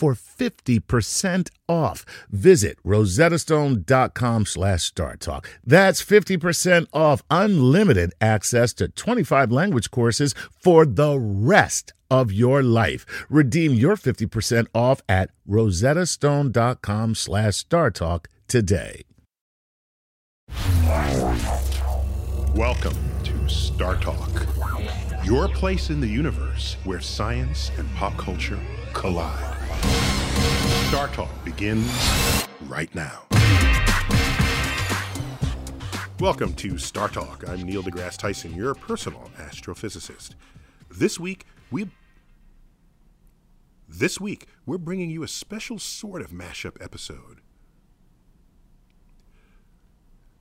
for 50% off. Visit rosettastone.com slash startalk. That's 50% off unlimited access to 25 language courses for the rest of your life. Redeem your 50% off at rosettastone.com slash startalk today. Welcome to Star Talk, your place in the universe where science and pop culture collide. Star Talk begins right now. Welcome to Star Talk. I'm Neil deGrasse Tyson, your personal astrophysicist. This week, we this week, we're bringing you a special sort of mashup episode.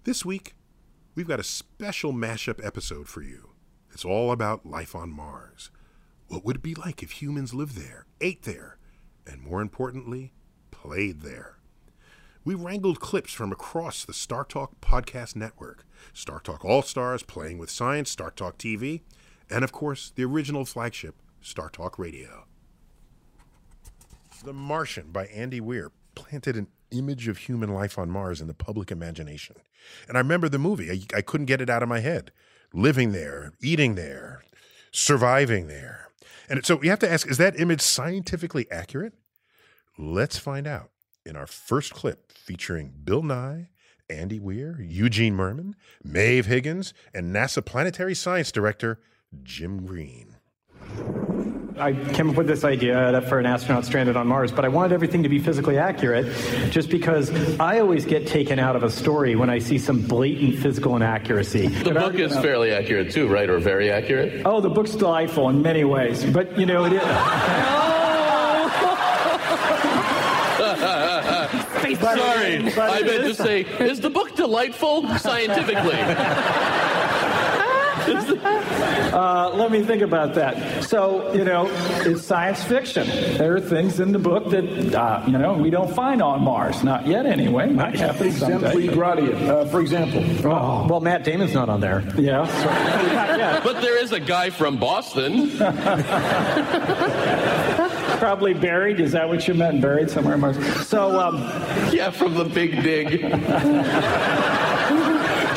This week, we've got a special mashup episode for you. It's all about life on Mars. What would it be like if humans lived there, ate there, and more importantly, played there? We wrangled clips from across the StarTalk podcast network StarTalk All Stars, Playing with Science, Star Talk TV, and of course, the original flagship, StarTalk Radio. The Martian by Andy Weir planted an image of human life on Mars in the public imagination. And I remember the movie, I, I couldn't get it out of my head. Living there, eating there, surviving there. And so we have to ask is that image scientifically accurate? Let's find out in our first clip featuring Bill Nye, Andy Weir, Eugene Mirman, Maeve Higgins, and NASA Planetary Science Director Jim Green. I came up with this idea for an astronaut stranded on Mars, but I wanted everything to be physically accurate just because I always get taken out of a story when I see some blatant physical inaccuracy. The book is fairly accurate too, right? Or very accurate? Oh, the book's delightful in many ways, but you know, it is. Sorry, but I meant to say, is the book delightful scientifically? Uh, let me think about that. So, you know, it's science fiction. There are things in the book that, uh, you know, we don't find on Mars. Not yet, anyway. Might happen someday. Exempli uh, for example. Oh, Well, Matt Damon's not on there. yeah. So, not. But there is a guy from Boston. Probably buried. Is that what you meant? Buried somewhere on Mars. So, um, Yeah, from the Big Dig.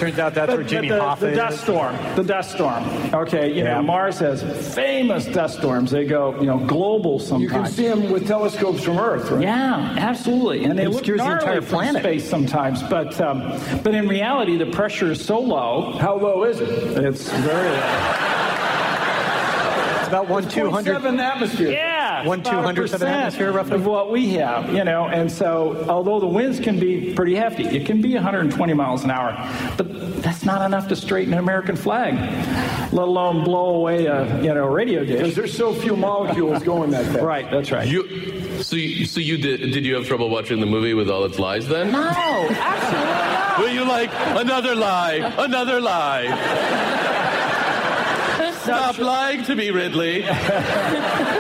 Turns out that's but, where Jimmy but the, Hoffa the is. dust storm. The dust storm. Okay, you Yeah. know, Mars has famous dust storms. They go, you know, global sometimes. You can see them with telescopes from Earth, right? Yeah, absolutely, and they It look obscures the entire planet. space sometimes. But um, but in reality, the pressure is so low. How low is it? It's very low. It's about one two hundred. 0.7 atmosphere. Yeah, One it's about 200th of an atmosphere, roughly? of what we have. You know, and so although the winds can be pretty hefty, it can be 120 miles an hour, but that's not enough to straighten an American flag, let alone blow away a you know radio dish. Because there's so few molecules going that fast. Right, that's right. You, so, you, so you did? Did you have trouble watching the movie with all its lies then? no, absolutely not. Were you like another lie, another lie? Stop lying to me, Ridley.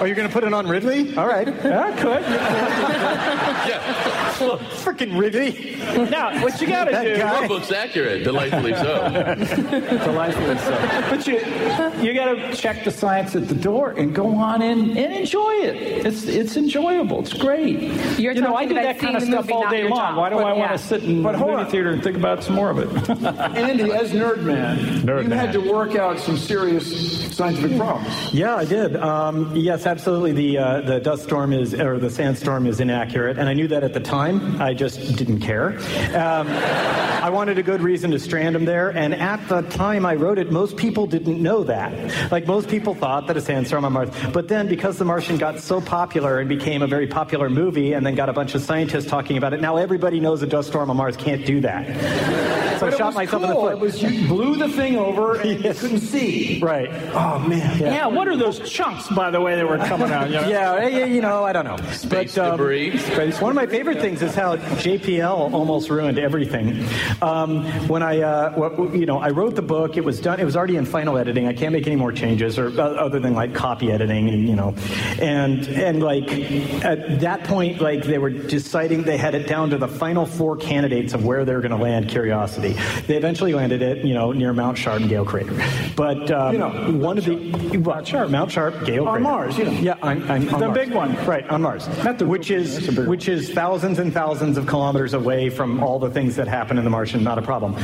Oh, you're going to put it on Ridley? All right. Yeah, I could. Yeah, Freaking Ridley. Now, what you got to That do? guy. your book's accurate, delightfully so. Delightfully so. But you you got to check the science at the door and go on in and enjoy it. It's it's enjoyable. It's great. You're you know, I do that kind of stuff movie, all day long. job. Why do But I want yeah. to sit in But the hold movie on. theater and think about some more of it? Andy, as Nerd Man, Nerd you Man. had to work out some serious scientific problems. Yeah, I did. Um, yes, absolutely. The uh, the dust storm is or the sandstorm is inaccurate, and I knew that at the time. I just didn't care. Um, I wanted a good reason to strand him there, and at the time I wrote it, most people didn't know that. Like most people thought that a sandstorm on Mars, but then because The Martian got so popular and became a very popular movie, and then got a bunch of scientists talking about it, now everybody knows a dust storm on Mars can't do that. So I But it shot myself cool. in the foot. It was you blew the thing over and Yes. you couldn't see. right. Oh man. Yeah, what are those chunks, by the way, that were coming out? You know? Yeah, yeah, you know, I don't know. Space But, um, debris. One of my favorite things is how JPL almost ruined everything. Um, when I, uh, wh- you know, I wrote the book, it was done, it was already in final editing. I can't make any more changes, or uh, other than like copy editing, and you know, and and like at that point, like they were deciding they had it down to the final four candidates of where they're going to land Curiosity. They eventually landed it, you know, near Mount Sharp and Gale Crater. But um, You know, one of the Mount Sharp, Mount Sharp, Gale On Crater. Mars, you know. Yeah, I'm, I'm on The Mars. big one. right on Mars, Not the- which is that's a big one. which is thousands and thousands of kilometers away from all the things that happen in the Martian. Not a problem.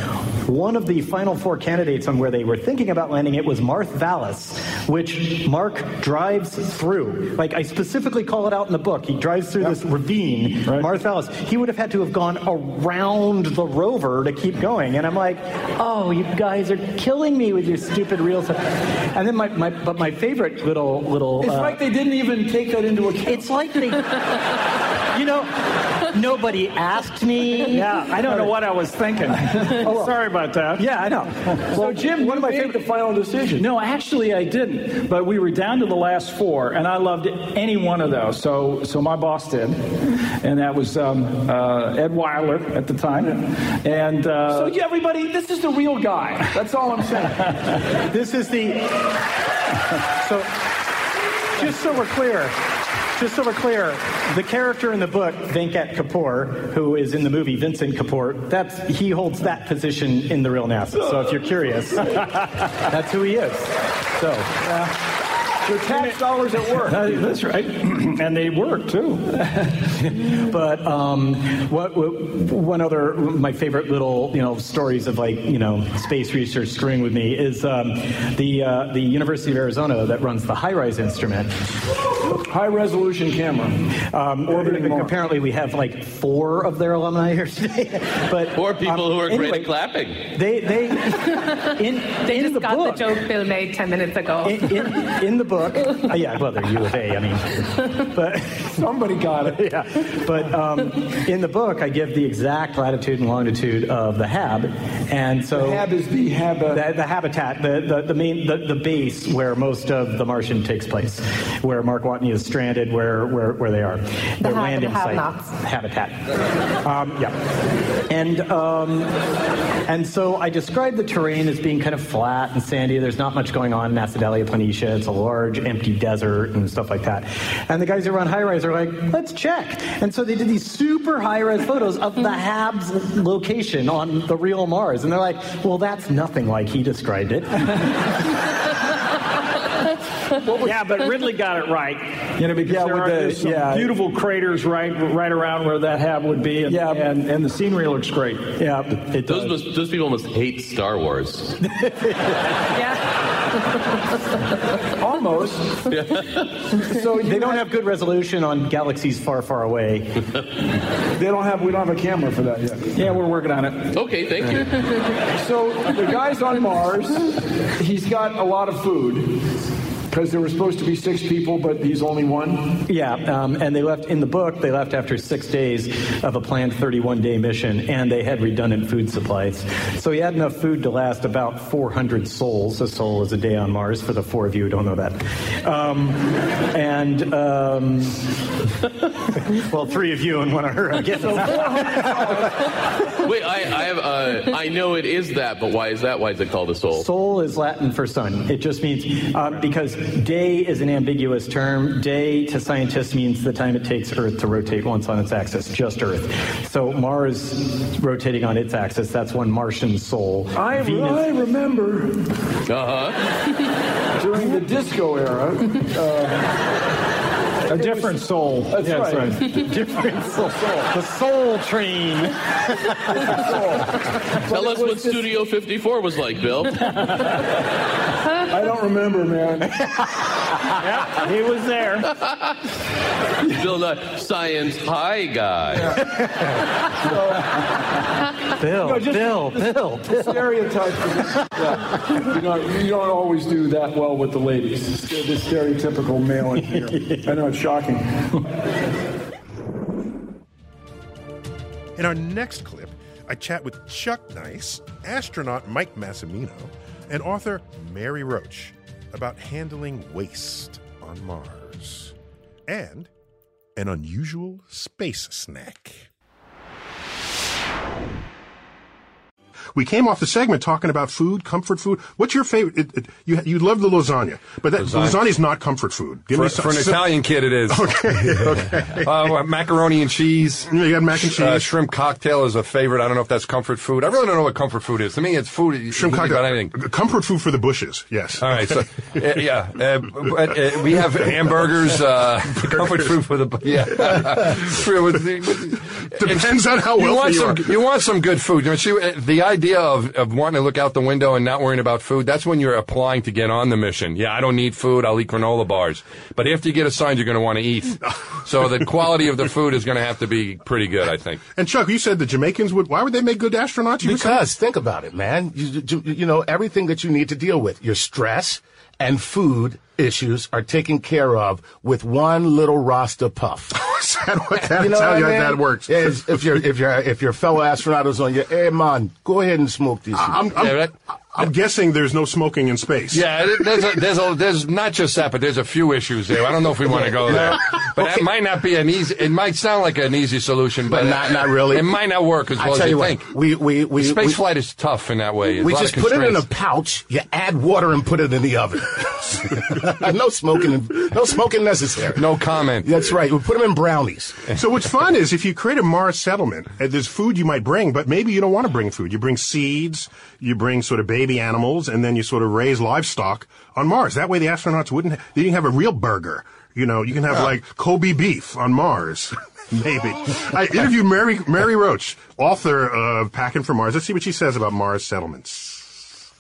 One of the final four candidates on where they were thinking about landing it was Mawrth Vallis, which Mark drives through. Like I specifically call it out in the book. He drives through this ravine, Right. Mawrth Vallis. He would have had to have gone around the rover to keep going, and I'm like, oh, you guys are killing me with your stupid real stuff. And then my, my but my favorite little little. It's uh, like they didn't even take that into account. it's like they, you know, nobody asked me. Yeah, I don't know what I was thinking. Sorry about that. Yeah, I know. so Jim, of my made the final decision. No, actually, I didn't. But we were down to the last four, and I loved any one of those. So, so my boss did, and that was um, uh, Ed Weiler at the time. And uh, So yeah, everybody, this is the real guy. That's all I'm saying. This is the. So, just so we're clear, just so we're clear, the character in the book, Venkat Kapoor, who is in the movie Vincent Kapoor, that's he holds that position in the real NASA. So if you're curious, that's who he is. So. Your tax dollars at work. Uh, that's right, and they work too. But um, what, what, one other my favorite little you know stories of like you know space research screwing with me is um, the uh, the University of Arizona that runs the HiRISE instrument. High resolution camera. Um, Orbiting Mars. apparently, we have like four of their alumni here today. but Or people um, who are anyway, great at clapping. They they in They in just the got book. the joke Bill made 10 minutes ago. In, in, in the book, uh, yeah, well, they're U of A. I mean, but Somebody got it. yeah, but um, in the book, I give the exact latitude and longitude of the Hab, and so the Hab is the Hab. uh, the, the habitat, the, the, the main, the, the base where most of the Martian takes place, where Mark Watney is stranded, where where, where they are, their Hab landing habitat. Um, yeah, and um, and so I described the terrain as being kind of flat and sandy. There's not much going on in Acidalia planitia. It's a large empty desert and stuff like that. And the guys who run HiRISE are like, let's check. And so they did these super high res photos of the Habs location on the real Mars, and they're like, well, that's nothing like he described it. yeah, but Ridley got it right. You know, because Yeah, there with are the- some yeah. beautiful craters right right around where that hab would be, and, Yeah. and, and the scenery looks great. Yeah, it Those, does. must, those people must hate Star Wars. Yeah. Almost. So they don't have good resolution on galaxies far, far away. They don't have. We don't have a camera for that yet. Yeah, we're working on it. Okay, thank you. So the guy's on Mars. He's got a lot of food because there were supposed to be six people, but he's only one. Yeah, um, and they left in the book. They left after six days of a planned 31-day mission, and they had redundant food supplies. So he had enough food to last about 400 sols. A sol is a day on Mars. For the four of you who don't know that, um, and um, well, three of you and one of her. I guess. Wait, I, I have. Uh, I know it is that, but why is that? Why is it called a sol? Sol is Latin for sun. It just means um, because day is an ambiguous term. Day to scientists means the time it takes Earth to rotate once on its axis, just Earth. So Mars rotating on its axis, that's one Martian sol. I, I remember Uh huh. during the disco era. A different soul. That's Yeah, right. different soul. The Soul Train. Tell us what Studio 54 was like, Bill. I don't remember, man. Yep, he was there. Bill Nye, science high guy. Bill, No, just- Bill, Bill, Bill. Stereotypes. Yeah. You know, you don't always do that well with the ladies. The the stereotypical male in here. I know it's shocking. In our next clip, I chat with Chuck Nice, astronaut Mike Massimino, and author Mary Roach about handling waste on Mars and an unusual space snack. We came off the segment talking about food, comfort food. What's your favorite? It, it, you you love the lasagna, but that, Lasagna. is not comfort food. Give For, me some- for an Italian kid, it is. Okay, Uh, macaroni and cheese. You got mac and cheese. Uh, shrimp cocktail is a favorite. I don't know if that's comfort food. I really don't know what comfort food is. To me, it's food. Shrimp cocktail. about anything. Comfort food for the bushes. Yes. All right, so uh, yeah, uh, uh, we have hamburgers. Uh, comfort food for the yeah. Depends on how you want you some. are. You want some good food. You know, see, uh, the idea of, of wanting to look out the window and not worrying about food. That's when you're applying to get on the mission. Yeah, I don't need food. I'll eat granola bars. But after you get assigned, you're going to want to eat. So the quality of the food is going to have to be pretty good. I think. And Chuck, you said the Jamaicans would. Why would they make good astronauts? You were saying- Because think about it, man. You, you, you know everything that you need to deal with. Your stress and food issues are taken care of with one little Rasta puff. Is that what that, You know how what I you- mean? that works? Yeah, if, if your if your if your fellow astronaut is on your, hey man, go ahead and smoke these. I'm, I'm, Yeah, that- I'm guessing there's no smoking in space. Yeah, there's a, there's a, there's not just that, but there's a few issues there. I don't know if we want to go there, but that might not be an easy. It might sound like an easy solution, but, But not- not really. It might not work as I well tell as you you what, think. we we we Space we, flight is tough in that way. There's we just put it in a pouch. You add water and put it in the oven. no smoking, no smoking necessary. No comment. That's right. We put them in brownies. So what's fun is if you create a Mars settlement, uh, there's food you might bring, but maybe you don't want to bring food. You bring seeds, you bring sort of baby animals, and then you sort of raise livestock on Mars. That way the astronauts wouldn't, ha- they can have a real burger. You know, you can have like Kobe beef on Mars. Maybe. I interviewed Mary, Mary Roach, author of Packing for Mars. Let's see what she says about Mars settlements.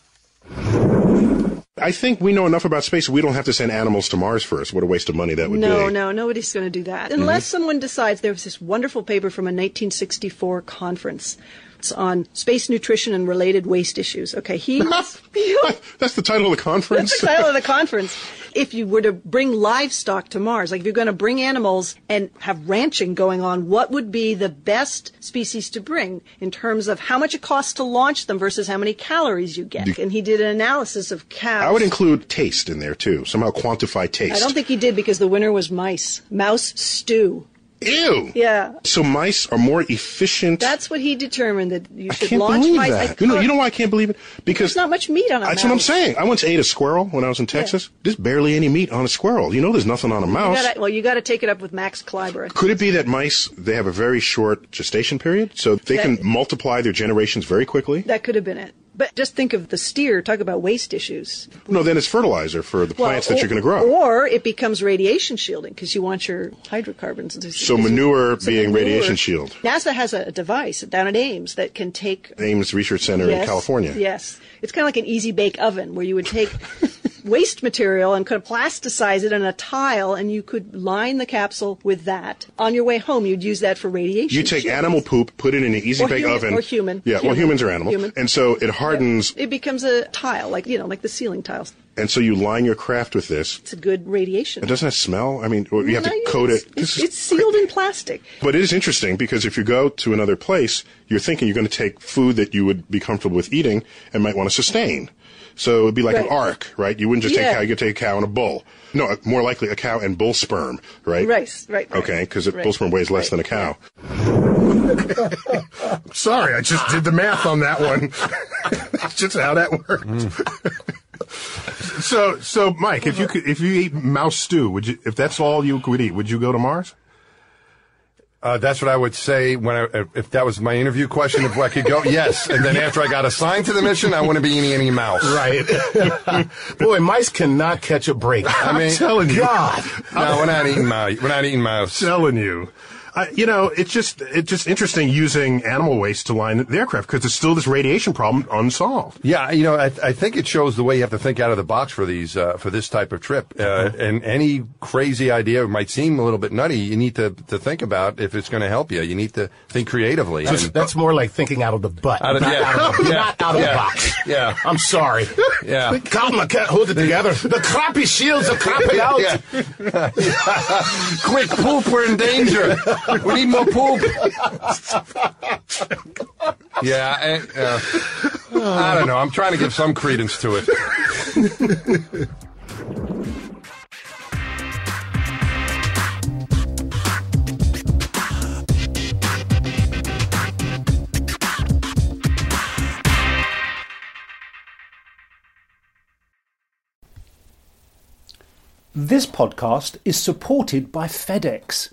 I think we know enough about space. We don't have to send animals to Mars first. What a waste of money that would No, be. no, no, nobody's going to do that. Mm-hmm. Unless someone decides there was this wonderful paper from a 1964 conference. It's on space nutrition and related waste issues. Okay, he. That's the title of the conference. That's the title of the conference. If you were to bring livestock to Mars, like if you're going to bring animals and have ranching going on, what would be the best species to bring in terms of how much it costs to launch them versus how many calories you get? And he did an analysis of cows. I would include taste in there too. Somehow quantify taste. I don't think he did because the winner was mice. Mouse stew. Ew. Yeah. So mice are more efficient. That's what he determined that you should I can't launch believe mice. that. I You know, you know why I can't believe it? Because There's not much meat on a mouse. that's what I'm saying. I once ate a squirrel when I was in Texas. There's barely any meat on a squirrel. You know, there's nothing on a You mouse. gotta, well, you got to take it up with Max Kleiber. Could it be that mice they have a very short gestation period, so they can multiply their generations very quickly? That could have been it. But just think of the steer. Talk about waste issues. No, then it's fertilizer for the plants Well, that you're going to grow. Or it becomes radiation shielding because you want your hydrocarbons. to- So manure so being manure- radiation shield. NASA has a device down at Ames that can take Ames Research Center in California. Yes. It's kind of like an easy bake oven where you would take waste material and could plasticize it in a tile and you could line the capsule with that. On your way home, you'd use that for radiation. You take shielding. animal poop, put it in an easy Or bake human- oven. or human. Yeah, well, humans are animals. Human. And so it hardens, It becomes a tile, like, you know, like the ceiling tiles. and so you line your craft with this. It's a good radiation. It doesn't it smell? I mean, you have No, to coat it. It's, it's sealed in plastic. But it is interesting because if you go to another place, you're thinking you're going to take food that you would be comfortable with eating and might want to sustain. So it'd be like an Right. ark, right? You wouldn't just take Yeah. a cow, you could take a cow and a bull. No, uh, more likely a cow and bull sperm, right? Right, right, right. Okay, because Right. bull sperm weighs less than a cow. Sorry, I just did the math on that one. That's just how that works. so, so Mike, if you could, if you eat mouse stew, would you? If that's all you could eat, would you go to Mars? Uh, that's what I would say when I, if that was my interview question. If I could go, yes. And then after I got assigned to the mission, I wouldn't be eating any mouse. Right. Boy, mice cannot catch a break. I mean, I'm telling you. God. no, we're not eating mouse. We're not eating mouse. telling you. I, you know, it's just it's just interesting using animal waste to line the aircraft because there's still this radiation problem unsolved. Yeah, you know, I, I think it shows the way you have to think out of the box for these uh, for this type of trip. Uh, and any crazy idea might seem a little bit nutty. You need to to think about if it's going to help you. You need to think creatively. That's, And- that's more like thinking out of the butt, Out of- not, yeah. out of, the- Yeah. not out of Yeah. the box. Yeah. I'm sorry. Yeah. Calm, I can't hold it together. The crappy shields are crapping out. Yeah. Quick, poop! We're in danger. We need more poop. yeah, and, uh, I don't know. I'm trying to give some credence to it. This podcast is supported by FedEx.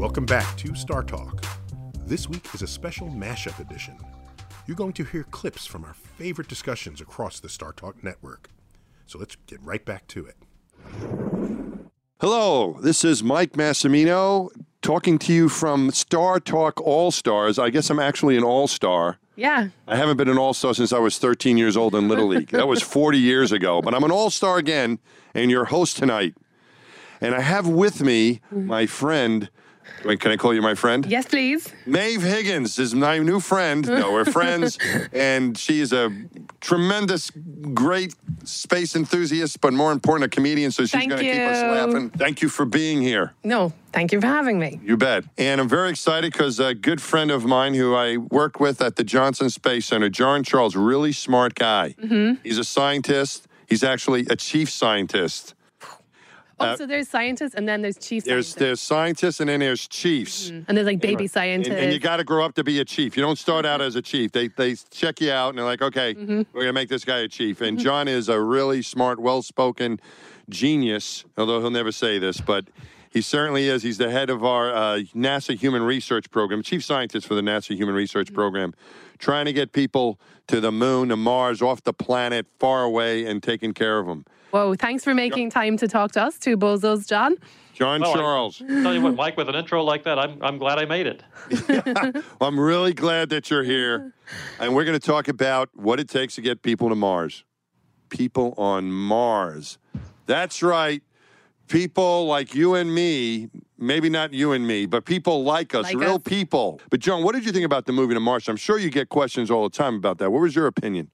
Welcome back to Star Talk. This week is a special mashup edition. You're going to hear clips from our favorite discussions across the Star Talk network. So let's get right back to it. Hello, this is Mike Massimino talking to you from Star Talk All Stars. I guess I'm actually an all star. Yeah. I haven't been an all star since I was 13 years old in Little League. That was 40 years ago, but I'm an all star again and your host tonight. And I have with me mm-hmm. my friend. Wait, can I call you my friend? Yes, please. Maeve Higgins is my new friend. No, we're friends, and she is a tremendous, great space enthusiast, but more important, a comedian. So she's Thank going to keep us you. laughing. Thank you for being here. No, thank you for having me. You bet. And I'm very excited because a good friend of mine who I worked with at the Johnson Space Center, John Charles, really smart guy. hmm He's a scientist. He's actually a chief scientist. Oh, Uh, so there's scientists and then there's chief There's scientists. there's scientists and then there's chiefs. And there's like baby And- scientists. And, you got to grow up to be a chief. You don't start out as a chief. They they check you out and they're like, okay, Mm-hmm. we're gonna make this guy a chief. And John is a really smart, well-spoken genius. Although he'll never say this, but he certainly is. He's the head of our uh, NASA Human Research Program, chief scientist for the NASA Human Research Mm-hmm. Program, trying to get people to the moon, to Mars, off the planet, far away, and taking care of them. Whoa, thanks for making time to talk to us, two bozos, John. John Well, I- Charles. Tell you what, Mike, with an intro like that, I'm, I'm glad I made it. I'm really glad that you're here. And we're going to talk about what it takes to get people to Mars. People on Mars. That's right. People like you and me, maybe not you and me, but people like us, Like real us. people. But, John, what did you think about the movie to Mars? I'm sure you get questions all the time about that. What was your opinion?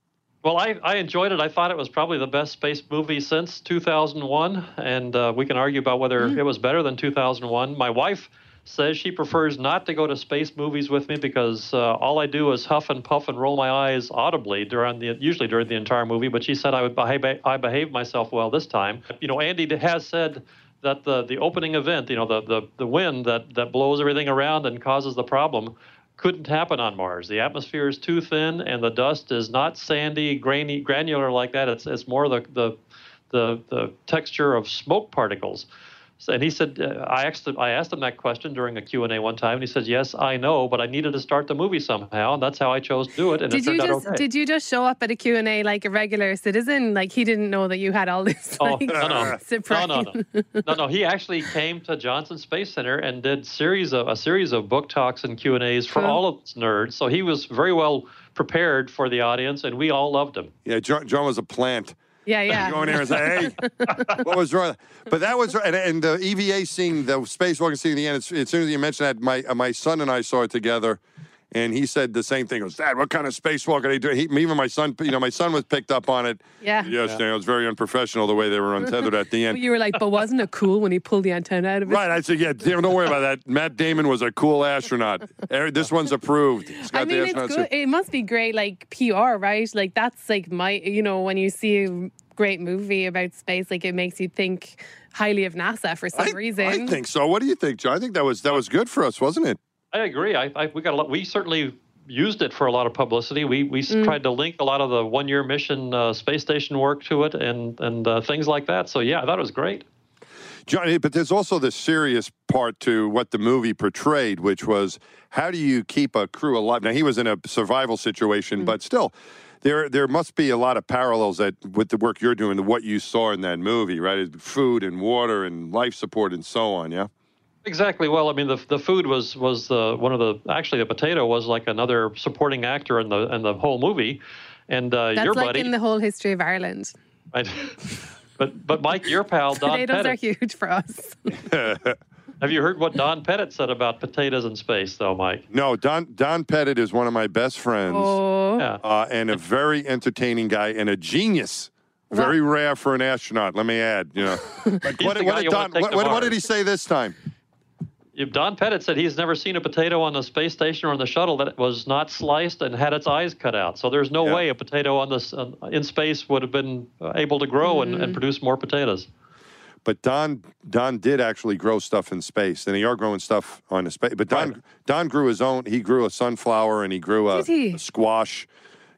Well, I, I enjoyed it. I thought it was probably the best space movie since 2001, and uh, we can argue about whether it was better than 2001. My wife says she prefers not to go to space movies with me because uh, all I do is huff and puff and roll my eyes audibly during the usually during the entire movie. But she said I would behave I behaved myself well this time. You know, Andy has said that the the opening event, you know, the the, the wind that that blows everything around and causes the problem couldn't happen on Mars. The atmosphere is too thin, and the dust is not sandy, grainy, granular like that. It's it's more the the the, the texture of smoke particles. So, and he said, uh, I asked him, I asked him that question during a Q and A one time, and he said, "Yes, I know, but I needed to start the movie somehow, and that's how I chose to do it." And Did it you turned just out okay. did you just show up at a Q&A like a regular citizen? Like he didn't know that you had all this Oh no no surprise. no no no no no! He actually came to Johnson Space Center and did series of a series of book talks and Q and A's for Cool. all of us nerds. So he was very well prepared for the audience, and we all loved him. Yeah, John, John was a plant. Yeah, yeah. You go in there and say, "Hey, what was wrong?" But that was and, and the EVA scene, the spacewalking scene at the end. As, soon as you mentioned that, my my son and I saw it together, and he said the same thing. He goes, Dad, what kind of spacewalk are they doing? He, even my son, you know, my son was picked up on it. Yeah. Yes, Daniel, it was very unprofessional the way they were untethered at the end. you were like, but wasn't it cool when he pulled the antenna out of it? Right, I said, yeah, damn, don't worry about that. Matt Damon was a cool astronaut. This one's approved. He's got I the mean, it's good. suit. It must be great, like PR, right? Like that's like my, you know, when you see a great movie about space, like it makes you think highly of NASA for some reason. I think so. What do you think, John? I think that was that was good for us, wasn't it? I agree. I, I we got a lot. We certainly used it for a lot of publicity. We we Mm. tried to link a lot of the one year mission uh, space station work to it and and uh, things like that. So yeah, I thought it was great. John, but there's also the serious part to what the movie portrayed, which was how do you keep a crew alive? Now he was in a survival situation, but still, there there must be a lot of parallels that with the work you're doing to what you saw in that movie, right? Food and water and life support and so on. Yeah. Exactly. Well, I mean, the the food was was uh, one of the actually the potato was like another supporting actor in the in the whole movie, and uh, That's your like buddy. in the whole history of Ireland. right? but but Mike, your pal Don Potatoes are huge for us. Have you heard what Don Pettit said about potatoes in space, though, Mike? No, Don Don Pettit is one of my best friends, Oh. Yeah. uh, and a very entertaining guy and a genius. Very rare for an astronaut, let me add. You know, Like, He's what, what did Don, what, what, what did he say this time? If Don Pettit said he's never seen a potato on the space station or on the shuttle that was not sliced and had its eyes cut out. So there's no Yeah. way a potato on this uh, in space would have been uh, able to grow and, and produce more potatoes. But Don Don did actually grow stuff in space, and they are growing stuff on the space. But Don Don grew his own. He grew a sunflower and he grew a, he? a squash.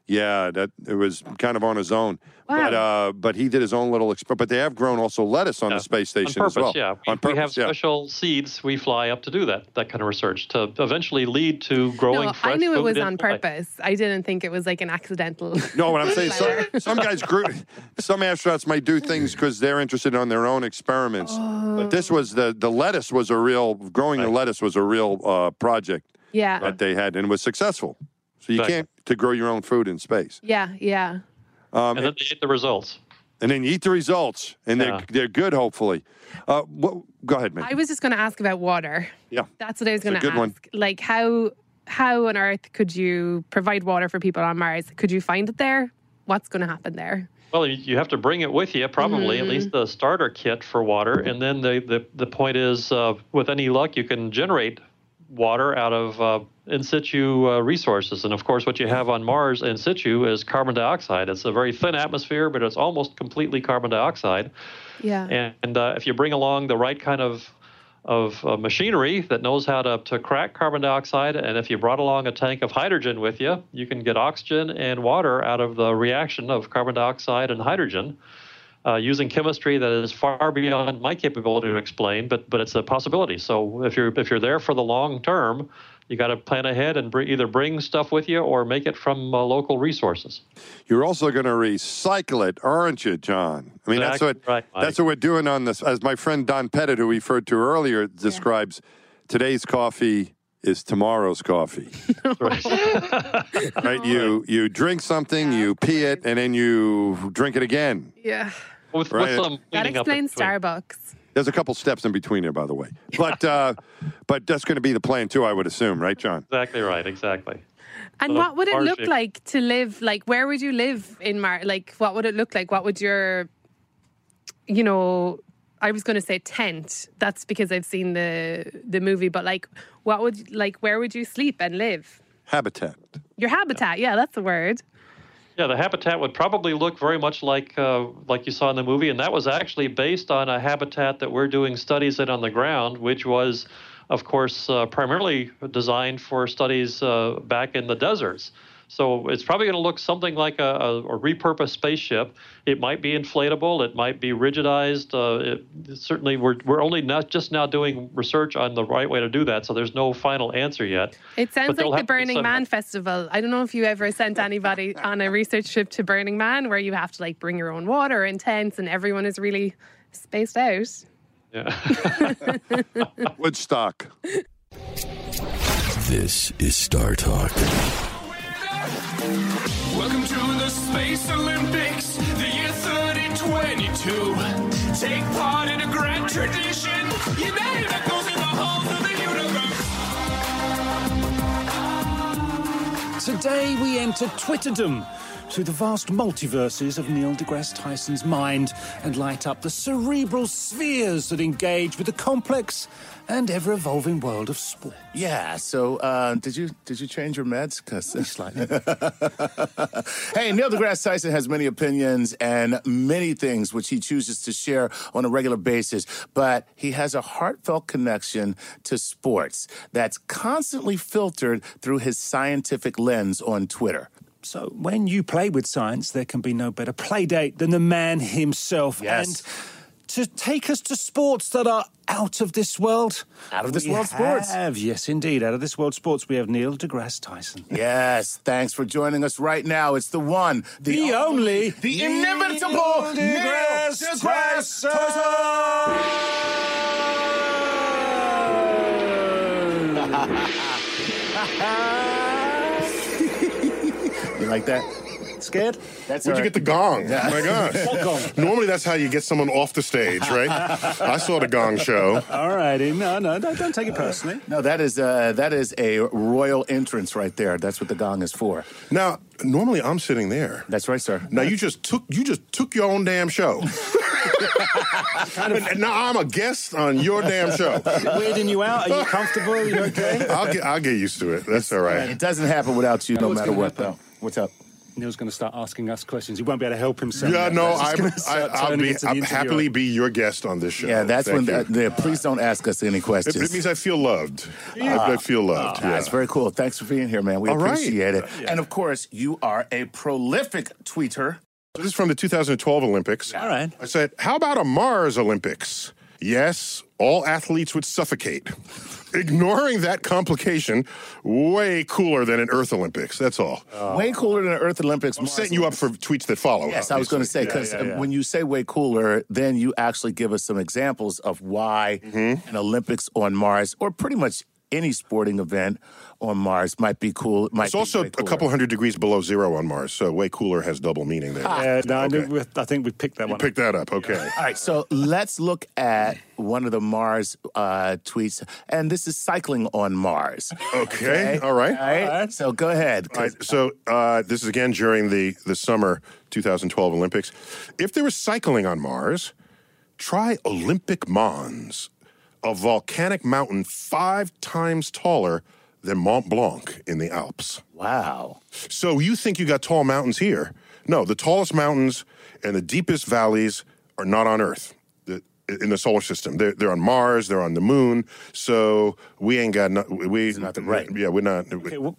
Yeah, that it was kind of on his own. But uh, but he did his own little experiment. But they have grown also lettuce on the space station on as well. yeah. We, on we have purpose, yeah. special seeds we fly up to do that that kind of research to eventually lead to growing. No, fresh I knew it was on flight. purpose. I didn't think it was like an accidental. No, what I'm saying, some, some guys grew, some astronauts might do things because they're interested on their own experiments. But this was the the lettuce was a real growing the lettuce was a real uh, project Yeah. that they had and was successful. So you Exactly. can't to grow your own food in space. Yeah, yeah. Um, And then they ate the results. and then you eat the results, and they're they're good. Hopefully, uh, what, go ahead, man. I was just going to ask about water. Yeah, That's what I was going to good ask. one. Like how how on earth could you provide water for people on Mars? Could you find it there? What's going to happen there? Well, you- you have to bring it with you, probably at Mm-hmm. least the starter kit for water, and then the the, the point is, uh, with any luck, you can generate water out of uh, in situ uh, resources. And of course, what you have on Mars in situ is carbon dioxide. It's a very thin atmosphere, but it's almost completely carbon dioxide. Yeah. And, and uh, if you bring along the right kind of of uh, machinery that knows how to, to crack carbon dioxide, and if you brought along a tank of hydrogen with you, you can get oxygen and water out of the reaction of carbon dioxide and hydrogen. Uh, using chemistry that is far beyond my capability to explain, but but it's a possibility. So if you're if you're there for the long term, you got to plan ahead and br- either bring stuff with you or make it from uh, local resources. You're also going to recycle it, aren't you, John? I mean, that's what right, that's what we're doing on this. As my friend Don Pettit, who we referred to earlier, describes, today's coffee is tomorrow's coffee. right? You you drink something, you pee it, and then you drink it again. Yeah. With, Right. with some That explains. Starbucks. There's a couple steps in between there, by the way. But uh, but that's going to be the plan too, I would assume, right, John? Exactly right. Exactly. And Uh, what would it look vehicle. like to live? Like, where would you live in Mars? Like, what would it look like? What would your, you know, I was going to say tent. That's because I've seen the the movie. But like, what would like? Where would you sleep and live? Habitat. Your habitat. Yeah, that's the word. Yeah, the habitat would probably look very much like uh, like you saw in the movie, and that was actually based on a habitat that we're doing studies in on the ground, which was, of course, uh, primarily designed for studies uh, back in the deserts. So it's probably going to look something like a, a, a repurposed spaceship. It might be inflatable. It might be rigidized. Uh, it, certainly, we're we're only not just now doing research on the right way to do that. So there's no final answer yet. It sounds But like the have to be Burning Man festival. I don't know if you ever sent anybody on a research trip to Burning Man where you have to like bring your own water and tents, and everyone is really spaced out. Yeah. Woodstock. This is Star Talk. Welcome to the Space Olympics, the year 3022. Take part in a grand tradition. Your name echoes in the halls of the universe. Today we enter Twitterdom through the vast multiverses of Neil deGrasse Tyson's mind and light up the cerebral spheres that engage with the complex and ever-evolving world of sport. Yeah. So, uh, did you did you change your meds? Cause slightly. hey, Neil deGrasse Tyson has many opinions and many things which he chooses to share on a regular basis, but he has a heartfelt connection to sports that's constantly filtered through his scientific lens on Twitter. So when you play with science, there can be no better playdate than the man himself. Yes. And to take us to sports that are out of this world. Out of this we world sports. Have, yes, indeed. Out of this world sports, we have Neil deGrasse Tyson. Yes, thanks for joining us right now. It's the one, the, The only, the inimitable Neil deGrasse deGrasse Tyson. you like that? Scared? That's Where'd you right. get the gong? Yeah. Oh my gosh. What gong? Normally that's how you get someone off the stage, right? I saw the gong show. All righty. No, no, don't, don't take it personally. No, that is uh, that is a royal entrance right there. That's what the gong is for. Now, normally I'm sitting there. That's right, sir. Now you just took you just took your own damn show. and, and now I'm a guest on your damn show. Weirding you out? Are you comfortable? Are you okay? I'll get I'll get used to it. That's all right. It doesn't happen without you, no what's matter what. happen? Though. What's up? Neil's going to start asking us questions. He won't be able to help himself. Yeah, no, I'm, I, I'll be I'll happily be your guest on this show. Yeah, that's Thank when. you. Uh, yeah, please don't ask us any questions. it means I feel loved. I, I feel loved. Ah, yeah. That's very cool. Thanks for being here, man. We All right. appreciate it. And of course, you are a prolific tweeter. So this is from the 2012 Olympics. All right. I said, how about a Mars Olympics? Yes, all athletes would suffocate. Ignoring that complication, way cooler than an Earth Olympics. That's all. way cooler than the Earth Olympics. I'm setting you up for tweets that follow. Yes, I was going to say because Yeah, yeah, yeah. when you say way cooler, then you actually give us some examples of why Mm-hmm. an Olympics on Mars, or pretty much any sporting event on Mars, might be cool. It might It's be also a couple hundred degrees below zero on Mars, so way cooler has double meaning there. Yeah, no, I, Okay. knew- I think we picked that You one. picked that up. Okay. All right, so let's look at one of the Mars uh, tweets, and this is cycling on Mars. Okay. All right. All right. So go ahead. All right, so uh, this is again during the, the summer 2012 Olympics. If there was cycling on Mars, try Olympus Mons, a volcanic mountain five times taller than Mont Blanc in the Alps. Wow. So you think you got tall mountains here? No, the tallest mountains and the deepest valleys are not on Earth. In the solar system, they're, they're on Mars, they're on the Moon. So we ain't got no, we. not the right. Yeah, we're not. Okay, well,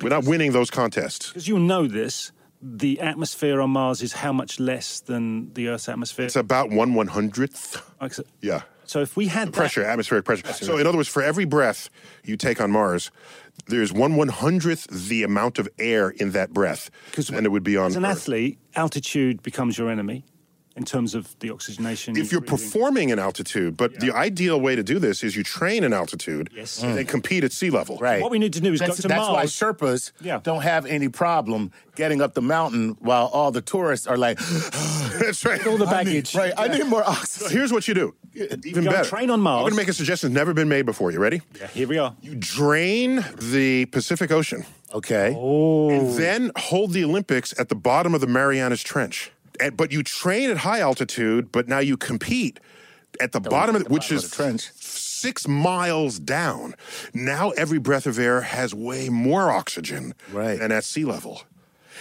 we're not winning those contests. because you'll know this, the atmosphere on Mars is how much less than the Earth's atmosphere? It's about one one hundredth. Like, so- Yeah. So if we had that- Pressure, atmospheric pressure. So in other words, for every breath you take on Mars, there's one one hundredth the amount of air in that breath, and it would be on as an Earth. athlete, altitude becomes your enemy. In terms of the oxygenation. If you're breathing. performing in altitude, but the ideal way to do this is you train in altitude Yes. and mm. then compete at sea level. Right. What we need to do is that's, go to that's why Mars. Sherpas Yeah. don't have any problem getting up the mountain while all the tourists are like, That's right. all the I need- baggage. right, I need more So oxygen. here's what you do. Even go better. train on Mars. I'm going to make a suggestion that's never been made before. You ready? Yeah, here we are. You drain the Pacific Ocean, Okay. Oh, then hold the Olympics at the bottom of the Marianas Trench. And, but you train at high altitude, but now you compete at the bottom of the which bottom is the trench. six miles down. Now every breath of air has way more oxygen Right. than at sea level.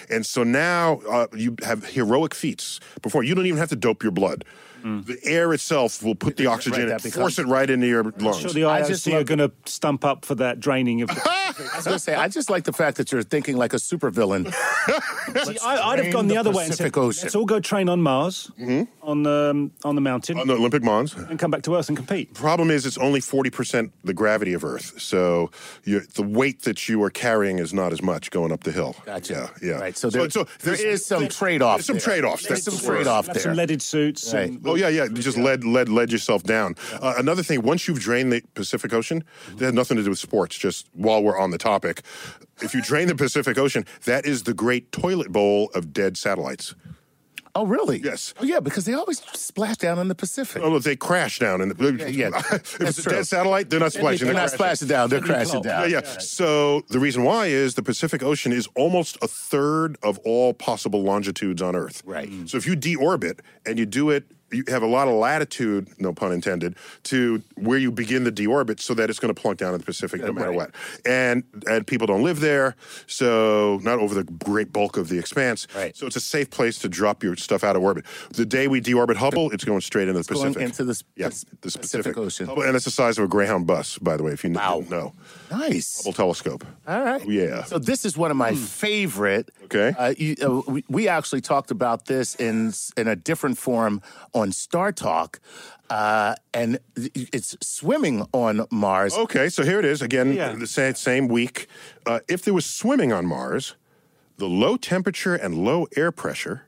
And so now uh, you have heroic feats. Before you don't even have to dope your blood. The air itself will put the oxygen that and becomes- force it right into your lungs. sure the I IOC just are going to stump up for that draining of. The, I was going to say, I just like the fact that you're thinking like a supervillain. See, I, I'd have gone the, the other way and said, Ocean. let's all go train on Mars, on the um, on the mountain, on the Olympus Mons. and come back to Earth and compete. Problem is, it's only 40% the gravity of Earth. So you, the weight that you are carrying is not as much going up the hill. Gotcha. Yeah, yeah. Right. So there- there there's- some trade-off some trade-offs. There's some trade-off Have there. some leaded suits. Right. and- Oh yeah, yeah. You just led, led, led yourself down. Uh, another thing, once you've drained the Pacific Ocean, that has nothing to do with sports. Just while we're on the topic, if you drain the Pacific Ocean, that is the great toilet bowl of dead satellites. Oh, really? Yes. Oh, yeah, because they always splash down in the Pacific. Oh, they crash down, and Yeah, yeah. if That's it's a dead satellite, they're not splashing. They're not crashing. splashing down, they're crashing Yeah, down. yeah. So the reason why is the Pacific Ocean is almost a third of all possible longitudes on Earth. Right. So if you deorbit and you do it, you have a lot of latitude, no pun intended, to where you begin the deorbit, so that it's going to plunk down in the Pacific no matter right. what. And and people don't live there, so not over the great bulk of the expanse. Right. So it's a safe place to drop your stuff out of orbit. The day we deorbit Hubble, it's going straight into the going Pacific. into the yeah, the Pacific Pacific Ocean. Hubble- and it's the size of a Greyhound bus, by the way, if you Wow. didn't know. Nice. Hubble telescope. All right. Yeah. So this is one of my favorite. Okay. Uh, you, uh, we, we actually talked about this in in a different form on Star Talk, uh, and it's swimming on Mars. Okay, so here it is again. Yeah. The same, same week. Uh, if there was swimming on Mars, the low temperature and low air pressure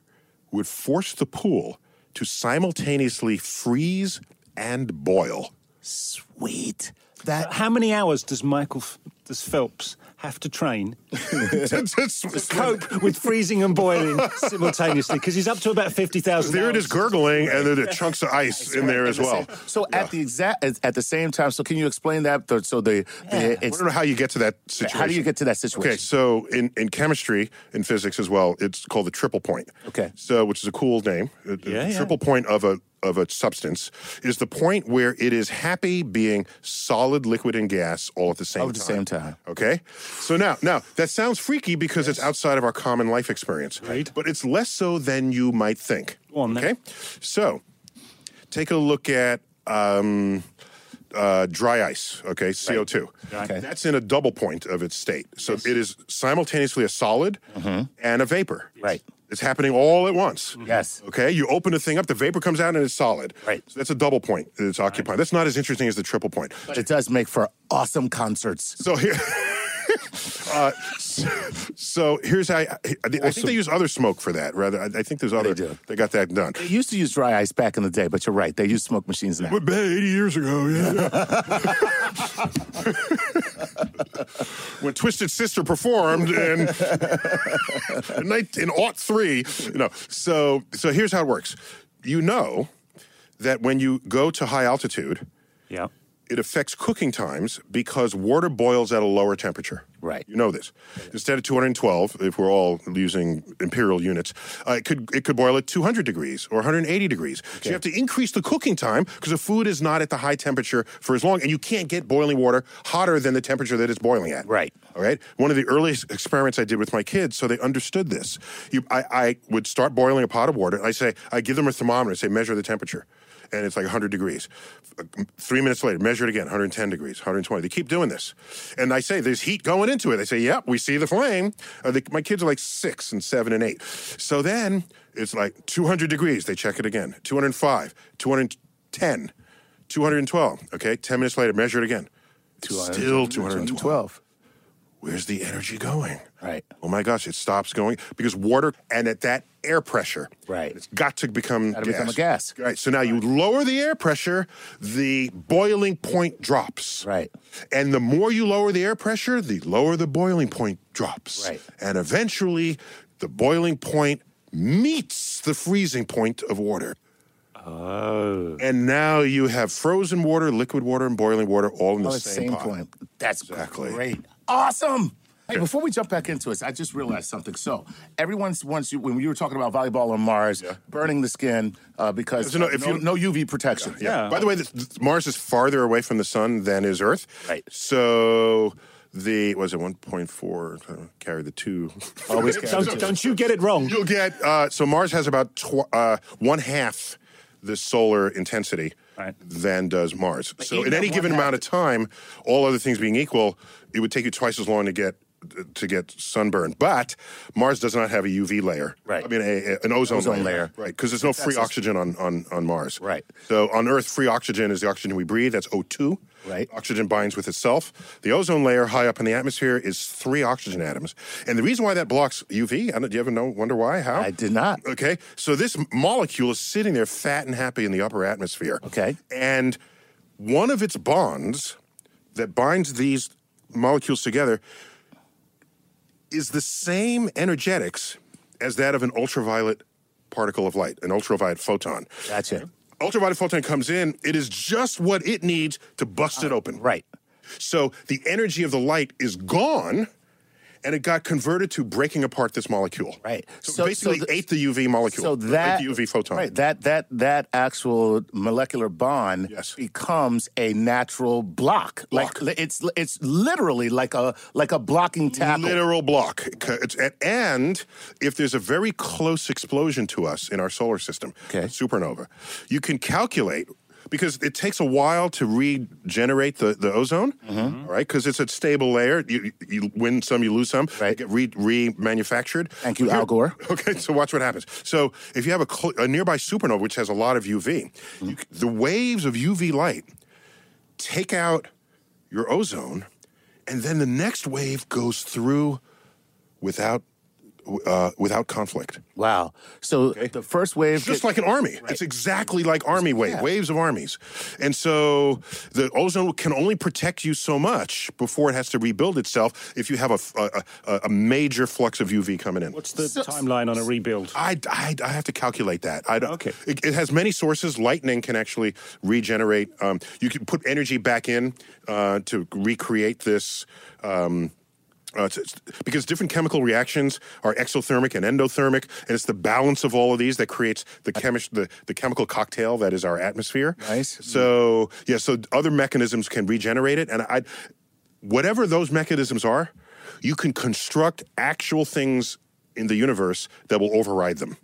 would force the pool to simultaneously freeze and boil. Sweet. That How many hours does Michael does Phelps have to train to cope with freezing and boiling simultaneously? Because he's up to about fifty thousand. There it is gurgling, and there are chunks of ice in there as well. So at the exact at- at the same time. So can you explain that? The- So the, the I it's, don't know how you get to that situation. how do you get to that situation? Okay, so in, in chemistry, in physics as well, it's called the triple point. Okay. So, which is a cool name. Uh, The Yeah, yeah. triple point of a of a substance is the point where it is happy being solid, liquid, and gas all at the same All at time. the same time. Okay. So now, now that sounds freaky because it's outside of our common life experience. Right. But it's less so than you might think. Go on then. okay. So, take a look at. Um, uh, dry ice, okay, CO2. Okay. That's in a double point of its state. So it is simultaneously a solid and a vapor. Mm-hmm. Right. It's happening all at once. Yes. Okay, you open the thing up, the vapor comes out and it's solid. Right. So that's a double point that it's occupying. That's not as interesting as the triple point. But it does make for awesome concerts. So here. Uh, so, so here's how I, I, I think they use other smoke for that. Rather, I, I think there's other. do. They got that done. They used to use dry ice back in the day, but you're right. They use smoke machines now. But 80 years ago, yeah. when Twisted Sister performed in in, night- in aught three, you know. So so here's how it works. You know that when you go to high altitude, Yeah. it affects cooking times because water boils at a lower temperature. Right. You know this. Instead of 212, if we're all using imperial units, uh, it could it could boil at 200 degrees or 180 degrees. So you have to increase the cooking time because the food is not at the high temperature for as long, and you can't get boiling water hotter than the temperature that it's boiling at. Right. All right. One of the earliest experiments I did with my kids, so they understood this. You, I, I would start boiling a pot of water. And I say, I give them a thermometer. Say, measure the temperature, and it's like 100 degrees. Three minutes later, measure it again, 110 degrees, 120. They keep doing this, and I say, there's heat going into it. They say, yep, we see the flame. Uh, they, my kids are like six and seven and eight. So then it's like 200 degrees. They check it again. 205, 210, 212. Okay. 10 minutes later, measure it again. Still 212. Where's the energy going? Right. Oh my gosh, it stops going because water and at that air pressure, Right. it's got to become gas. become a gas. Right. So now you lower the air pressure, the boiling point drops. Right. And the more you lower the air pressure, the lower the boiling point drops. Right. And eventually, the boiling point meets the freezing point of water. Oh. And now you have frozen water, liquid water, and boiling water all in the All at same, same pot. point. That's Exactly. great. Awesome. Hey, before we jump back into it, I just realized something. So, everyone's once you when you were talking about volleyball on Mars, burning the skin uh, because So no, if no, you- no UV protection. Yeah. By the way, this, this- Mars is farther away from the sun than is Earth. Right. So the was it one point four? Uh, carry the two. Always carry Don't, the two. don't you get it wrong. You'll get uh, so Mars has about tw- uh, one half the solar intensity Right. than does Mars. so in any given amount of time, all other things being equal, it would take you twice as long to get to get sunburn. But Mars does not have a UV layer. Right. I mean, a, a- an ozone, Ozone layer. Right. Because there's no free That's- oxygen on, on, on Mars. Right. So on Earth, free oxygen is the oxygen we breathe. That's O2. Right. Oxygen binds with itself. The ozone layer high up in the atmosphere is three oxygen atoms. And the reason why that blocks UV, I don't, do you ever know, wonder why? How? I did not. Okay. So this molecule is sitting there fat and happy in the upper atmosphere. Okay. And one of its bonds that binds these molecules together is the same energetics as that of an ultraviolet particle of light, an ultraviolet photon. That's Gotcha. Ultraviolet photon comes in, it is just what it needs to bust it open. Right. So the energy of the light is gone, and it got converted to breaking apart this molecule. Right. So, So- basically so the- ate the UV molecule. So ate that the UV photon. right? That that that actual molecular bond Yes. becomes a natural block. Block. Like it's it's literally like a like a blocking tackle. Literal block. It's- and if there's a very close explosion to us in our solar system, Okay. supernova, you can calculate because it takes a while to regenerate the, the ozone, Mm-hmm. all right? Because it's a stable layer. You, you win some, you lose some. Right. You get re, remanufactured. Thank you, Al Gore. Okay, so watch what happens. So if you have a, cl- a nearby supernova which has a lot of UV, Mm-hmm. you the waves of UV light take out your ozone, and then the next wave goes through without uh, without conflict. Wow. So the first wave It's just get- like an army. It's exactly like army wave, Yeah. waves of armies. And so the ozone can only protect you so much before it has to rebuild itself if you have a a major flux of UV coming in. What's the timeline on a rebuild? I, I, I have to calculate that. I don't, Okay. It, it has many sources. Lightning can actually regenerate. Um, you can put energy back in uh, to recreate this. Um, uh, it's- it's- because different chemical reactions are exothermic and endothermic, and it's the balance of all of these that creates the chemi- the, the chemical cocktail that is our atmosphere. Nice. So yeah, so other mechanisms can regenerate it, and I, whatever those mechanisms are, you can construct actual things in the universe that will override them,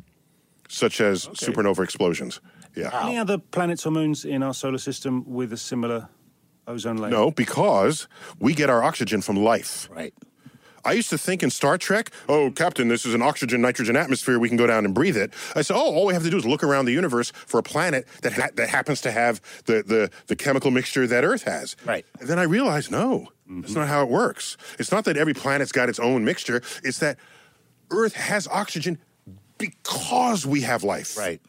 such as supernova explosions. Yeah. Any other planets or moons in our solar system with a similar ozone layer? No, because we get our oxygen from life. Right. I used to think in Star Trek, oh, Captain, this is an oxygen nitrogen atmosphere. We can go down and breathe it. I said, oh, all we have to do is look around the universe for a planet that ha- that happens to have the, the, the chemical mixture that Earth has. Right. And then I realized, no, that's not how it works. It's not that every planet's got its own mixture. It's that Earth has oxygen because we have life. Right.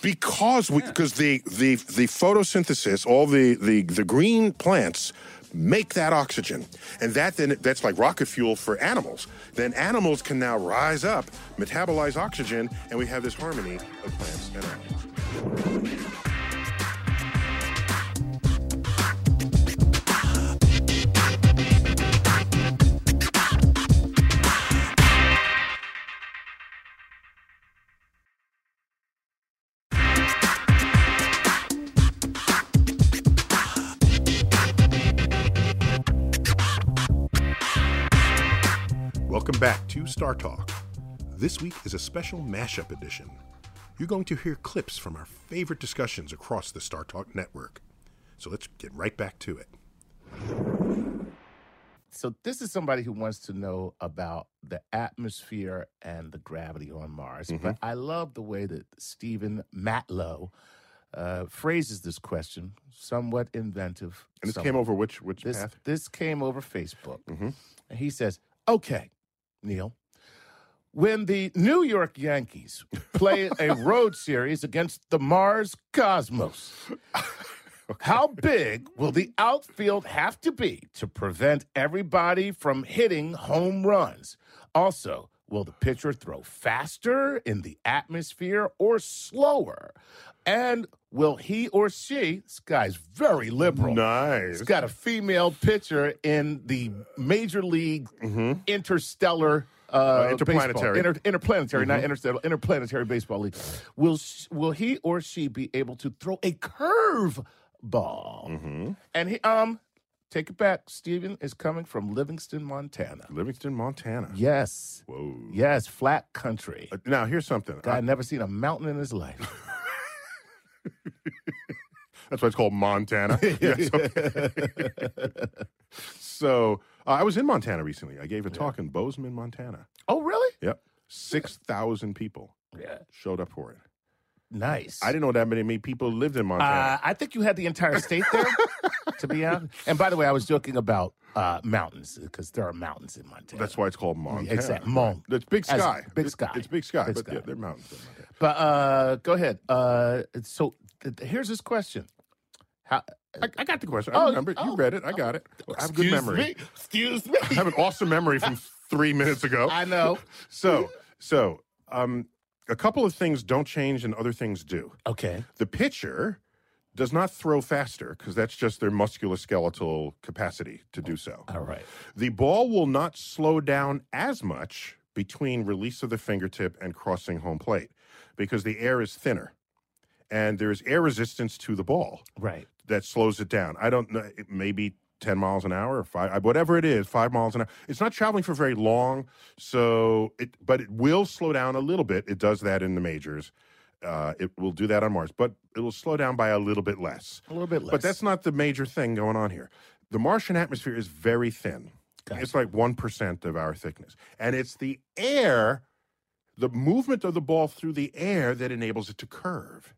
Because we because the, the the photosynthesis, all the, the the green plants make that oxygen. And that then that's like rocket fuel for animals. Then animals can now rise up, metabolize oxygen, and we have this harmony of plants and animals. Back to Star Talk. This week is a special mashup edition. You're going to hear clips from our favorite discussions across the Star Talk network. So let's get right back to it. So this is somebody who wants to know about the atmosphere and the gravity on Mars. Mm-hmm. But I love the way that Stephen Matlow uh, phrases this question somewhat inventive. And this somewhat. came over which which this, path? This came over Facebook. Mm-hmm. And he says, Okay, Neil, when the New York Yankees play a road series against the Mars Cosmos, how big will the outfield have to be to prevent everybody from hitting home runs? Also, will the pitcher throw faster in the atmosphere or slower? And will he or she, this guy's very liberal. Nice. He's got a female pitcher in the Major League Interstellar. Uh, Uh, interplanetary. Inter- interplanetary, not Mhm. interstellar, interplanetary baseball league. Will sh- will he or she be able to throw a curve ball? Mm-hmm. And he um take it back. Steven is coming from Livingston, Montana. Livingston, Montana. Yes. Whoa. Yes, flat country. now here's something. Guy never seen a mountain in his life. That's why it's called Montana. Yes, so uh, I was in Montana recently. I gave a talk in Bozeman, Montana. Oh, really? Yep. 6,000 people Yeah. showed up for it. Nice. I didn't know that many people lived in Montana. Uh, I think you had the entire state there, to be honest. And by the way, I was joking about uh, mountains because there are mountains in Montana. That's why it's called Montana. Exactly. Mon. It's big As- sky. big sky. It's big sky. Big but sky. Yeah, they're mountains. But uh, go ahead. Uh, so th- here's this question. How, I, I got the question. I Oh, remember. oh, you read it. I got it. I have a good memory. me. Excuse me. I have an awesome memory from three minutes ago. I know. So, so um, a couple of things don't change and other things do. Okay. The pitcher does not throw faster because that's just their musculoskeletal capacity to do so. All right. The ball will not slow down as much between release of the fingertip and crossing home plate because the air is thinner and there's air resistance to the ball Right. that slows it down. I don't know, maybe 10 miles an hour or five, whatever it is, five miles an hour. It's not traveling for very long, so it, but it will slow down a little bit. It does that in the majors. Uh, it will do that on Mars, but it will slow down by a little bit less. A little bit less. But that's not the major thing going on here. The Martian atmosphere is very thin. It's like 1% of our thickness. And it's the air, the movement of the ball through the air that enables it to curve.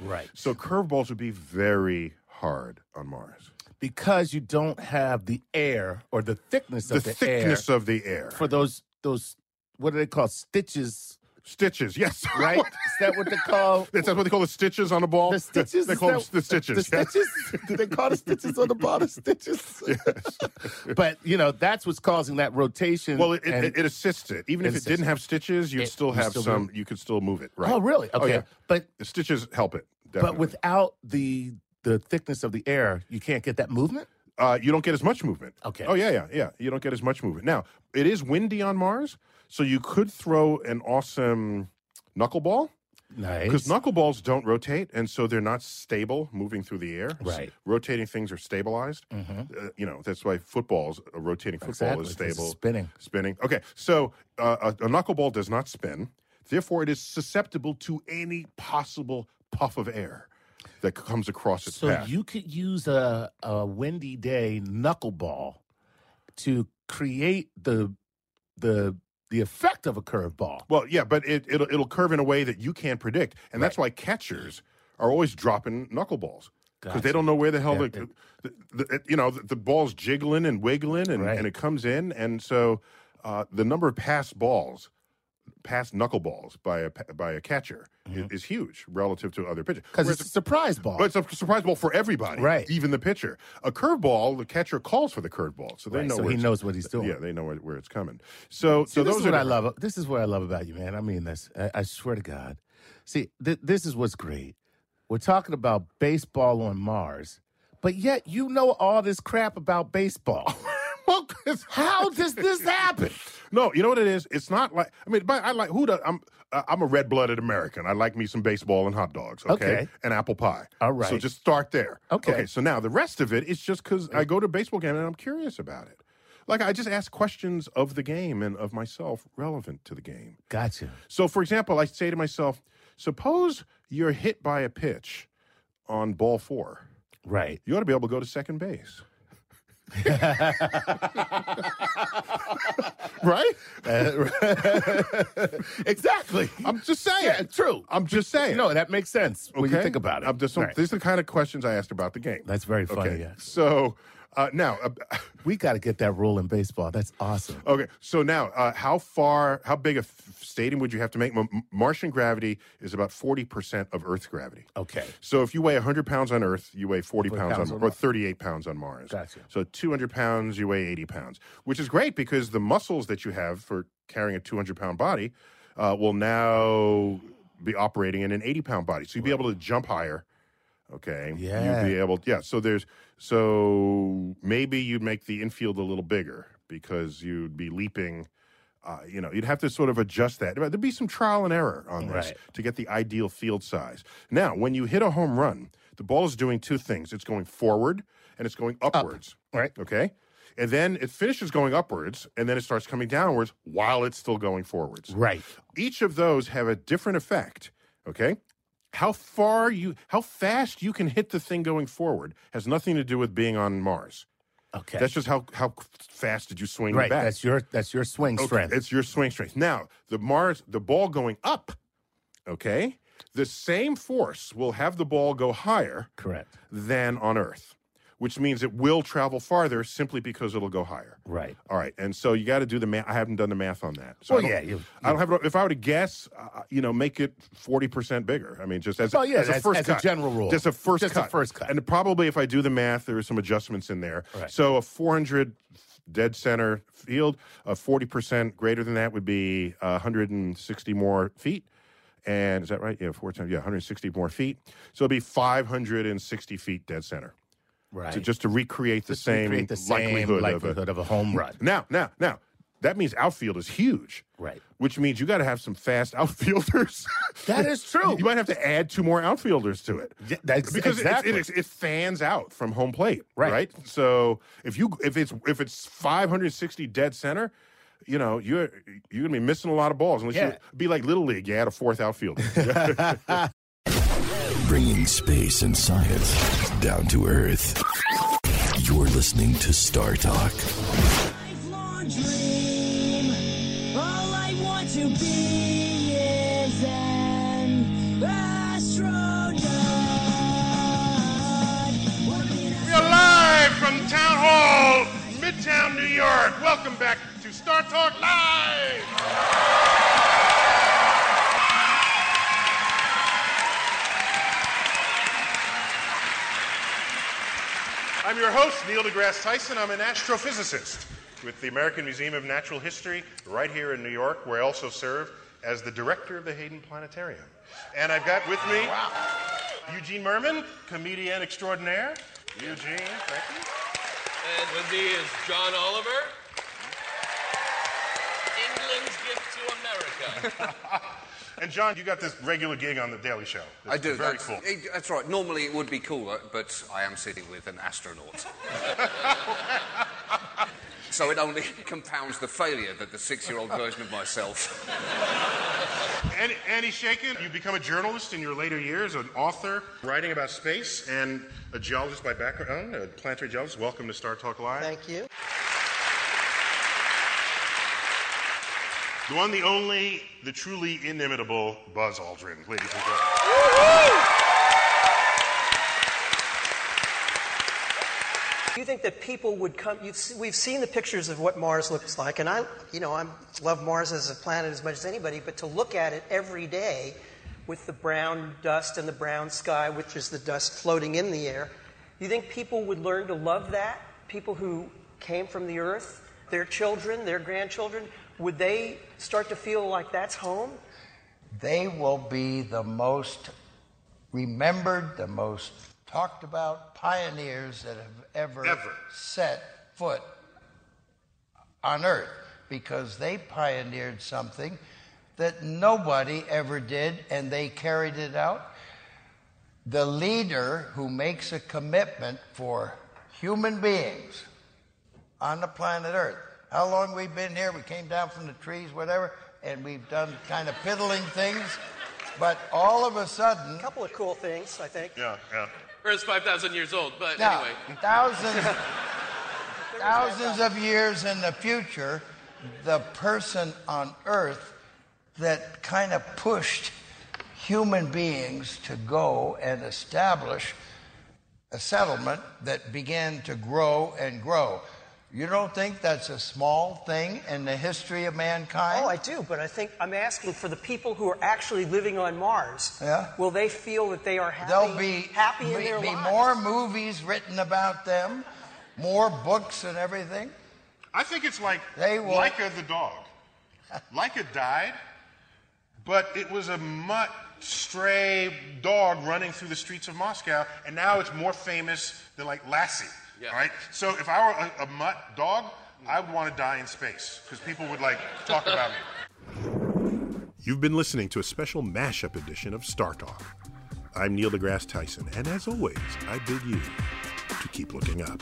Right. So curveballs would be very hard on Mars. Because you don't have the air or the thickness The of the, thickness air of the air. for those those what do they call stitches? Stitches, yes. Right? Is that what they call? Is that what they call the stitches on the ball? The stitches? They call them that- the stitches. The stitches? Do they call the stitches on the ball the stitches? but you know that's what's causing that rotation. Well, it, it, it assists it. Even It if it didn't have stitches, you'd still you have still some. move. You could still move it. Right. Oh, really? Oh, Okay. yeah. But The stitches help it. Definitely. but without the the thickness of the air, you can't get that movement. uh, you don't get as much movement. Okay. Oh yeah, yeah, yeah. You don't get as much movement. Now it is windy on Mars, so you could throw an awesome knuckleball. Nice. Because knuckleballs don't rotate, and so they're not stable moving through the air. Right. rotating things are stabilized. Uh, you know, that's why footballs, a rotating football Exactly, is stable. spinning. Spinning. Okay, so uh, a, a knuckleball does not spin. Therefore, it is susceptible to any possible puff of air that comes across its So path. you could use a a windy day knuckleball to create the the the effect of a curveball. Well, yeah, but it, it'll it'll curve in a way that you can't predict, and that's why catchers are always dropping knuckleballs because they don't know where the hell Yeah, the, the, the, you know the, the ball's jiggling and wiggling, and, Right. and it comes in, and so uh, the number of passed balls, passed knuckleballs by a by a catcher is, is huge relative to other pitchers. Because Mm-hmm. it's a surprise ball. But it's a surprise ball for everybody, Right. Even the pitcher. A curveball, the catcher calls for the curveball, so they Right, know. so where he knows what he's doing. Yeah, they know where, where it's coming. So, See, so this is are what I love. This is what I love about you, man. I mean this. I, I swear to God. See, th- this is what's great. We're talking about baseball on Mars, but yet you know all this crap about baseball. 'cause- How does this happen? No, you know what it is. It's not like I mean, but I like who. does I'm uh, I'm a red blooded American. I like me some baseball and hot dogs. Okay, Okay. and apple pie. All right. So just start there. Okay. So now the rest of it is just because I go to a baseball game and I'm curious about it. Like I just ask questions of the game and of myself relevant to the game. Gotcha. So, for example, I say to myself, suppose you're hit by a pitch on ball four. Right. You ought to be able to go to second base. right? exactly. I'm just saying. Yeah, true. I'm just saying. No, that makes sense when you think about it. I'm just, Right. These are the kind of questions I asked about the game. That's very funny. Okay. Yeah. So uh, now, uh, we got to get that rule in baseball. That's awesome. okay. So now, uh, how far, how big a f- stadium would you have to make? M- Martian gravity is about 40% of Earth's gravity. Okay. So if you weigh 100 pounds on Earth, you weigh 40 40 pounds, pounds on, on or 38 pounds on Mars. Gotcha. So 200 pounds, you weigh 80 pounds, which is great because the muscles that you have for carrying a 200 pound body uh, will now be operating in an 80 pound body. So you'll be able to jump higher. Okay. Yeah. You'd be able, yeah. So there's, so maybe you'd make the infield a little bigger because you'd be leaping. Uh, you know, you'd have to sort of adjust that. There'd be some trial and error on this Right. to get the ideal field size. Now, when you hit a home run, the ball is doing two things. It's going forward and it's going upwards. Right. Okay. And then it finishes going upwards and then it starts coming downwards while it's still going forwards. Right. Each of those have a different effect. Okay. How far you, how fast you can hit the thing going forward has nothing to do with being on Mars. Okay. That's just how, how fast did you swing right. bat. That's your that's your swing Okay, strength. It's your swing strength. Now, the Mars, the ball going up, okay, the same force will have the ball go higher Correct. than on Earth, which means it will travel farther simply because it'll go higher. Right. All right, and so you got to do the math. I haven't done the math on that. So Well, I yeah, you- I don't have. If I were to guess, uh, you know, make it forty percent bigger. I mean, just as, Well, yeah, as a first as a general rule. just a first Just a cut, first cut. and probably if I do the math, there are some adjustments in there. Right. So a four hundred dead center field, a forty percent greater than that would be uh, hundred and sixty more feet. And is that right? Yeah, four times. Yeah, 160 more feet. So it'd be 560 feet dead center. Right. To just to recreate the Just same recreate the same likelihood, likelihood of a home run. Now, now, now, that means outfield is huge. Right. Which means you got to have some fast outfielders. That is true. you might have to add two more outfielders to it. Yeah, that's because it- exactly. it, it, it fans out from home plate, Right. So if you if it's if it's 560 dead center, you know you're you're gonna be missing a lot of balls unless Yeah. you be like little league. You add a fourth outfielder. Bringing space and science down to Earth. You're listening to Star Talk. All I want to be is an astronaut. We are live from Town Hall, Midtown, New York. Welcome back to Star Talk Live. I'm your host, Neil deGrasse Tyson. I'm an astrophysicist with the American Museum of Natural History right here in New York, where I also serve as the director of the Hayden Planetarium. And I've got with me Eugene Mirman, comedian extraordinaire. Eugene, thank you. And with me is John Oliver. England's gift to America. And John, you got this regular gig on the Daily Show. I do. Very that's, cool. it- that's right. Normally it would be cooler, but I am sitting with an astronaut. so it only compounds the failure that the six-year-old version of myself. Andy, Andy Chaikin, you become a journalist in your later years, an author writing about space, and a geologist by background, a planetary geologist. Welcome to Star Talk Live. Thank you. The one, the only, the truly inimitable Buzz Aldrin, ladies and gentlemen. Do you think that people would come? We've seen the pictures of what Mars looks like, and I, you know, I love Mars as a planet as much as anybody. But to look at it every day, with the brown dust and the brown sky, which is the dust floating in the air, do you think people would learn to love that? People who came from the Earth, their children, their grandchildren, would they start to feel like that's home? They will be the most remembered, the most talked about pioneers that have ever, set foot on Earth because they pioneered something that nobody ever did and they carried it out. The leader who makes a commitment for human beings on the planet Earth. How long we've been here? We came down from the trees, whatever, and we've done kind of piddling things. But all of a sudden, A couple of cool things, I think. Yeah, yeah. Earth's 5,000 years old, but now, anyway. thousands, thousands of years in the future, the person on Earth that kind of pushed human beings to go and establish a settlement that began to grow and grow. You don't think that's a small thing in the history of mankind? Oh, I do, but I think I'm asking for the people who are actually living on Mars. Yeah. Will they feel that they are happy, There'll be, happy in be, their be lives? more movies written about them, more books and everything. I think it's like They will- Laika the dog. Laika died, but it was a mutt, stray dog running through the streets of Moscow, and now it's more famous than like Lassie. Right? So if I were a, a mutt dog, I would want to die in space because people would like talk about me. You've been listening to a special mashup edition of Star Talk. I'm Neil deGrasse Tyson, and as always, I bid you to keep looking up.